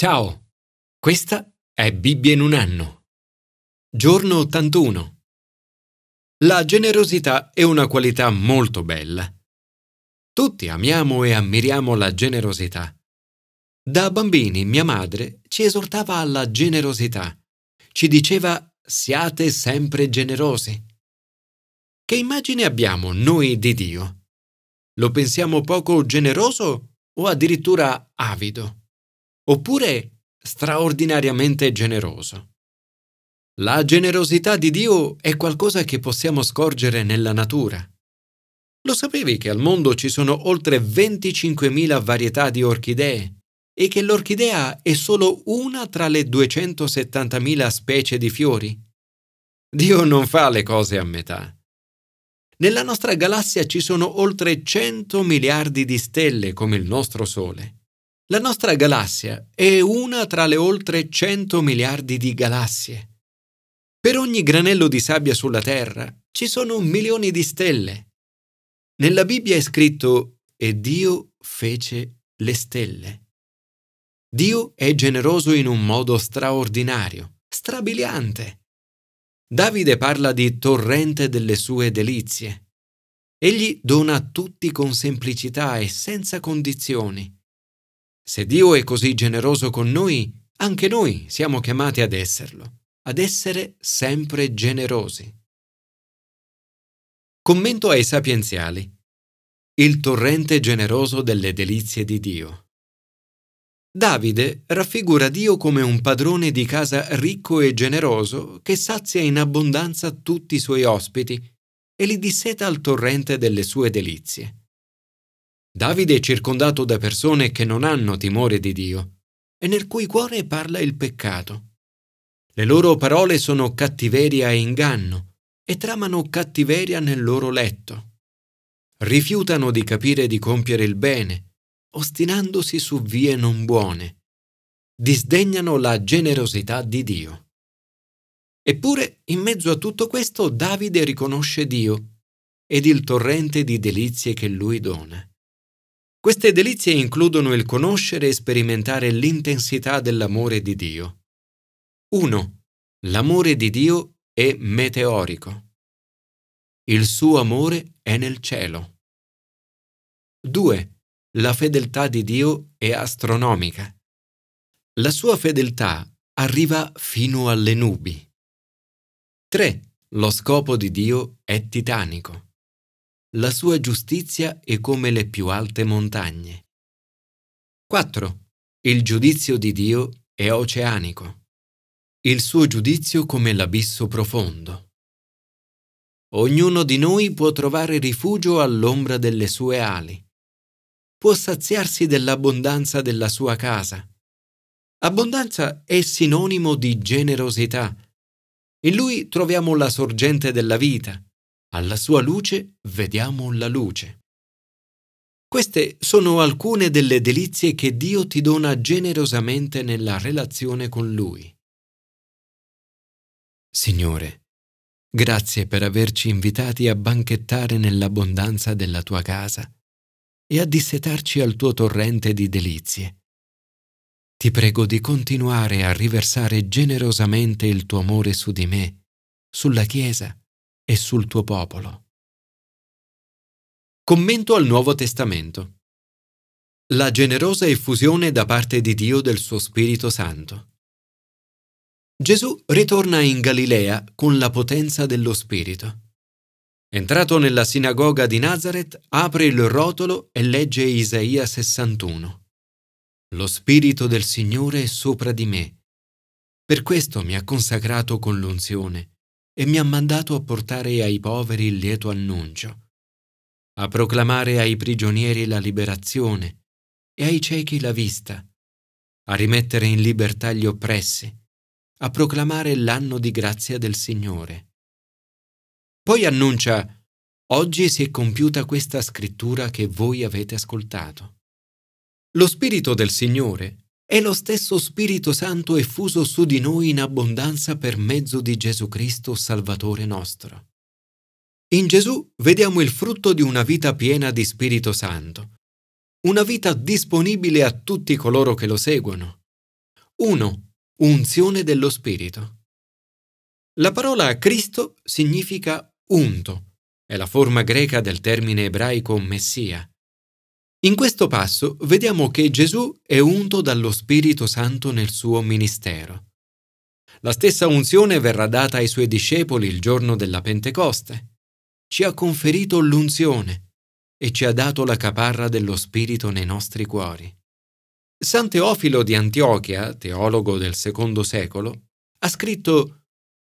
Ciao, questa è Bibbia in un anno. Giorno 81. La generosità è una qualità molto bella. Tutti amiamo e ammiriamo la generosità. Da bambini mia madre ci esortava alla generosità. Ci diceva siate sempre generosi. Che immagine abbiamo noi di Dio? Lo pensiamo poco generoso o addirittura avido? Oppure straordinariamente generoso? La generosità di Dio è qualcosa che possiamo scorgere nella natura. Lo sapevi che al mondo ci sono oltre 25.000 varietà di orchidee e che l'orchidea è solo una tra le 270.000 specie di fiori? Dio non fa le cose a metà. Nella nostra galassia ci sono oltre 100 miliardi di stelle come il nostro Sole. La nostra galassia è una tra le oltre 100 miliardi di galassie. Per ogni granello di sabbia sulla Terra ci sono milioni di stelle. Nella Bibbia è scritto e Dio fece le stelle. Dio è generoso in un modo straordinario, strabiliante. Davide parla di torrente delle sue delizie. Egli dona a tutti con semplicità e senza condizioni. Se Dio è così generoso con noi, anche noi siamo chiamati ad esserlo, ad essere sempre generosi. Commento ai sapienziali. Il torrente generoso delle delizie di Dio. Davide raffigura Dio come un padrone di casa ricco e generoso che sazia in abbondanza tutti i suoi ospiti e li disseta al torrente delle sue delizie. Davide è circondato da persone che non hanno timore di Dio e nel cui cuore parla il peccato. Le loro parole sono cattiveria e inganno e tramano cattiveria nel loro letto. Rifiutano di capire di compiere il bene ostinandosi su vie non buone, disdegnano la generosità di Dio. Eppure, in mezzo a tutto questo, Davide riconosce Dio ed il torrente di delizie che lui dona. Queste delizie includono il conoscere e sperimentare l'intensità dell'amore di Dio. 1. L'amore di Dio è meteorico. Il suo amore è nel cielo. 2 la fedeltà di Dio è astronomica. La sua fedeltà arriva fino alle nubi. 3. Lo scopo di Dio è titanico. La sua giustizia è come le più alte montagne. 4. Il giudizio di Dio è oceanico. Il suo giudizio come l'abisso profondo. Ognuno di noi può trovare rifugio all'ombra delle sue ali può saziarsi dell'abbondanza della sua casa. Abbondanza è sinonimo di generosità. In lui troviamo la sorgente della vita. Alla sua luce vediamo la luce. Queste sono alcune delle delizie che Dio ti dona generosamente nella relazione con Lui. Signore, grazie per averci invitati a banchettare nell'abbondanza della tua casa e a dissetarci al tuo torrente di delizie. Ti prego di continuare a riversare generosamente il tuo amore su di me, sulla Chiesa e sul tuo popolo. Commento al Nuovo Testamento. La generosa effusione da parte di Dio del suo Spirito Santo. Gesù ritorna in Galilea con la potenza dello Spirito. Entrato nella sinagoga di Nazareth, apre il rotolo e legge Isaia 61. Lo Spirito del Signore è sopra di me. Per questo mi ha consacrato con l'unzione e mi ha mandato a portare ai poveri il lieto annuncio, a proclamare ai prigionieri la liberazione e ai ciechi la vista, a rimettere in libertà gli oppressi, a proclamare l'anno di grazia del Signore poi annuncia, oggi si è compiuta questa scrittura che voi avete ascoltato. Lo Spirito del Signore è lo stesso Spirito Santo effuso su di noi in abbondanza per mezzo di Gesù Cristo, Salvatore nostro. In Gesù vediamo il frutto di una vita piena di Spirito Santo, una vita disponibile a tutti coloro che lo seguono, 1. Unzione dello Spirito. La parola Cristo significa unto, è la forma greca del termine ebraico Messia. In questo passo vediamo che Gesù è unto dallo Spirito Santo nel suo ministero. La stessa unzione verrà data ai suoi discepoli il giorno della Pentecoste. Ci ha conferito l'unzione e ci ha dato la caparra dello Spirito nei nostri cuori. San Teofilo di Antiochia, teologo del secondo secolo, ha scritto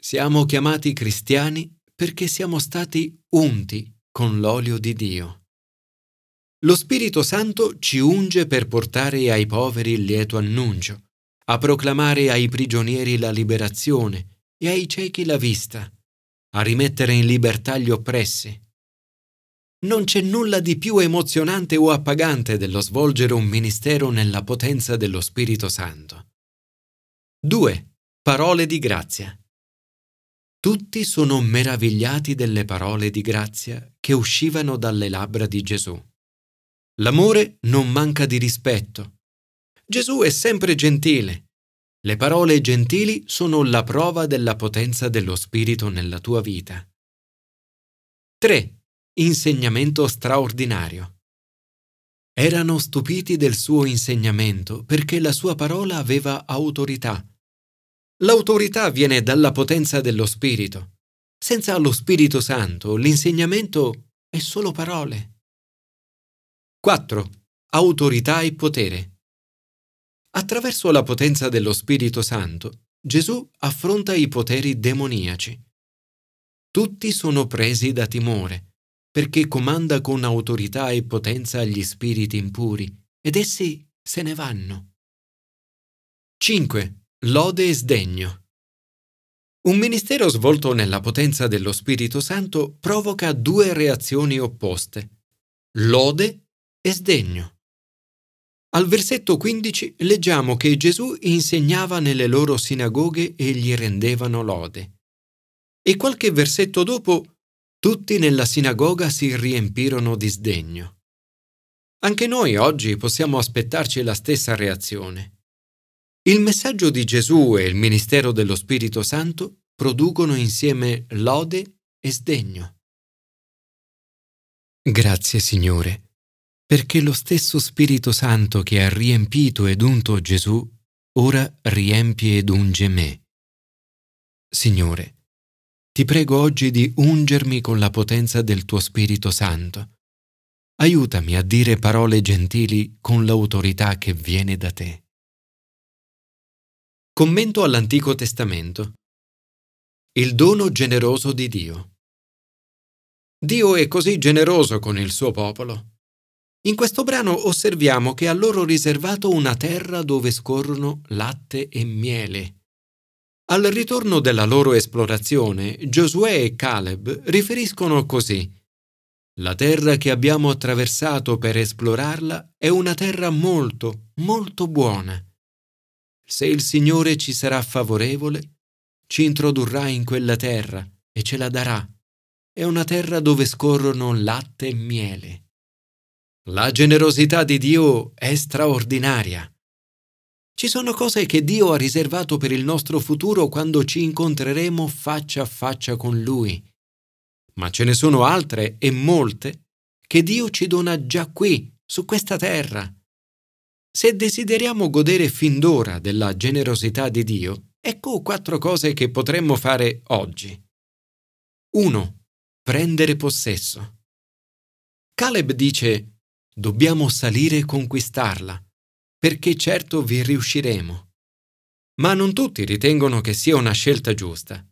Siamo chiamati cristiani perché siamo stati unti con l'olio di Dio. Lo Spirito Santo ci unge per portare ai poveri il lieto annuncio, a proclamare ai prigionieri la liberazione e ai ciechi la vista, a rimettere in libertà gli oppressi, non c'è nulla di più emozionante o appagante dello svolgere un ministero nella potenza dello Spirito Santo. 2. Parole di grazia. Tutti sono meravigliati delle parole di grazia che uscivano dalle labbra di Gesù. L'amore non manca di rispetto. Gesù è sempre gentile. Le parole gentili sono la prova della potenza dello Spirito nella tua vita. 3 insegnamento straordinario. Erano stupiti del suo insegnamento perché la sua parola aveva autorità. L'autorità viene dalla potenza dello Spirito. Senza lo Spirito Santo l'insegnamento è solo parole. 4. Autorità e potere. Attraverso la potenza dello Spirito Santo, Gesù affronta i poteri demoniaci. Tutti sono presi da timore perché comanda con autorità e potenza gli spiriti impuri, ed essi se ne vanno. 5. Lode e sdegno. Un ministero svolto nella potenza dello Spirito Santo provoca due reazioni opposte, lode e sdegno. Al versetto 15 leggiamo che Gesù insegnava nelle loro sinagoghe e gli rendevano lode. E qualche versetto dopo tutti nella sinagoga si riempirono di sdegno. Anche noi oggi possiamo aspettarci la stessa reazione. Il messaggio di Gesù e il ministero dello Spirito Santo producono insieme lode e sdegno. Grazie Signore, perché lo stesso Spirito Santo che ha riempito ed unto Gesù ora riempie ed unge me. Signore, ti prego oggi di ungermi con la potenza del tuo Spirito Santo. Aiutami a dire parole gentili con l'autorità che viene da te. Commento all'Antico Testamento. Il dono generoso di Dio. Dio è così generoso con il suo popolo. In questo brano osserviamo che ha loro riservato una terra dove scorrono latte e miele al ritorno della loro esplorazione, Giosuè e Caleb riferiscono così La terra che abbiamo attraversato per esplorarla è una terra molto, molto buona. Se il Signore ci sarà favorevole, ci introdurrà in quella terra e ce la darà. È una terra dove scorrono latte e miele. La generosità di Dio è straordinaria. Ci sono cose che Dio ha riservato per il nostro futuro quando ci incontreremo faccia a faccia con Lui. Ma ce ne sono altre e molte che Dio ci dona già qui, su questa terra. Se desideriamo godere fin d'ora della generosità di Dio, ecco quattro cose che potremmo fare oggi. 1. Prendere possesso. Caleb dice, dobbiamo salire e conquistarla perché certo vi riusciremo. Ma non tutti ritengono che sia una scelta giusta.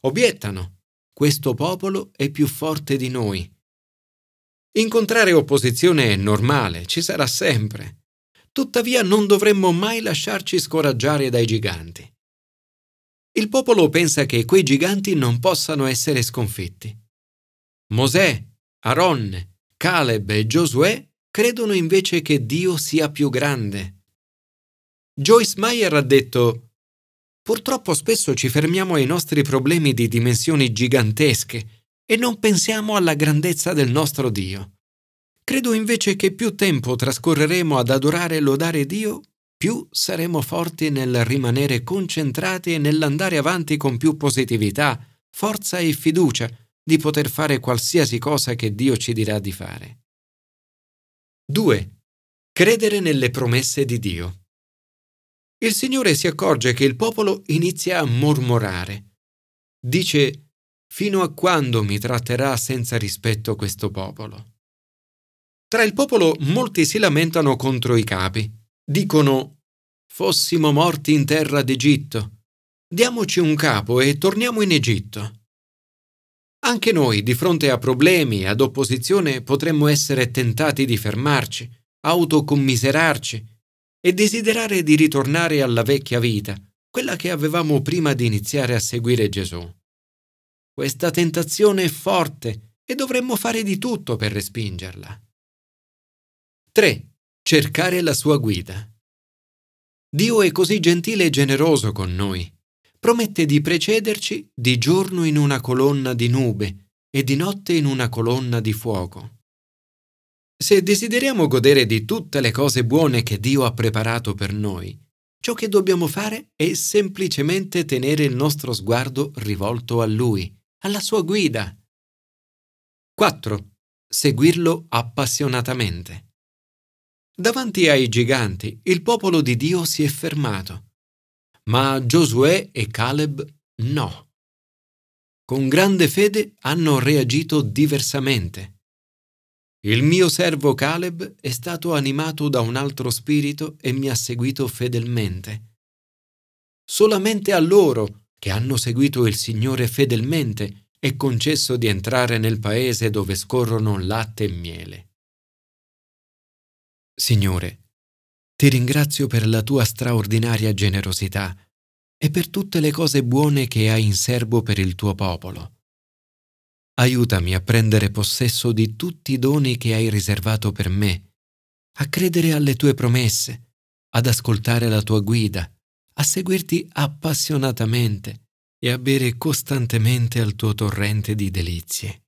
Obiettano, questo popolo è più forte di noi. Incontrare opposizione è normale, ci sarà sempre. Tuttavia non dovremmo mai lasciarci scoraggiare dai giganti. Il popolo pensa che quei giganti non possano essere sconfitti. Mosè, Aronne, Caleb e Giosuè credono invece che Dio sia più grande. Joyce Meyer ha detto Purtroppo spesso ci fermiamo ai nostri problemi di dimensioni gigantesche e non pensiamo alla grandezza del nostro Dio. Credo invece che più tempo trascorreremo ad adorare e lodare Dio, più saremo forti nel rimanere concentrati e nell'andare avanti con più positività, forza e fiducia di poter fare qualsiasi cosa che Dio ci dirà di fare. 2. Credere nelle promesse di Dio. Il Signore si accorge che il popolo inizia a mormorare. Dice, fino a quando mi tratterà senza rispetto questo popolo? Tra il popolo molti si lamentano contro i capi. Dicono, fossimo morti in terra d'Egitto. Diamoci un capo e torniamo in Egitto. Anche noi, di fronte a problemi ad opposizione, potremmo essere tentati di fermarci, autocommiserarci e desiderare di ritornare alla vecchia vita, quella che avevamo prima di iniziare a seguire Gesù. Questa tentazione è forte e dovremmo fare di tutto per respingerla. 3. Cercare la sua guida. Dio è così gentile e generoso con noi. Promette di precederci di giorno in una colonna di nube e di notte in una colonna di fuoco. Se desideriamo godere di tutte le cose buone che Dio ha preparato per noi, ciò che dobbiamo fare è semplicemente tenere il nostro sguardo rivolto a Lui, alla sua guida. 4. Seguirlo appassionatamente. Davanti ai giganti, il popolo di Dio si è fermato, ma Giosuè e Caleb no. Con grande fede hanno reagito diversamente il mio servo Caleb è stato animato da un altro spirito e mi ha seguito fedelmente. Solamente a loro, che hanno seguito il Signore fedelmente, è concesso di entrare nel paese dove scorrono latte e miele. Signore, ti ringrazio per la tua straordinaria generosità e per tutte le cose buone che hai in serbo per il tuo popolo. Aiutami a prendere possesso di tutti i doni che hai riservato per me, a credere alle tue promesse, ad ascoltare la tua guida, a seguirti appassionatamente e a bere costantemente al tuo torrente di delizie.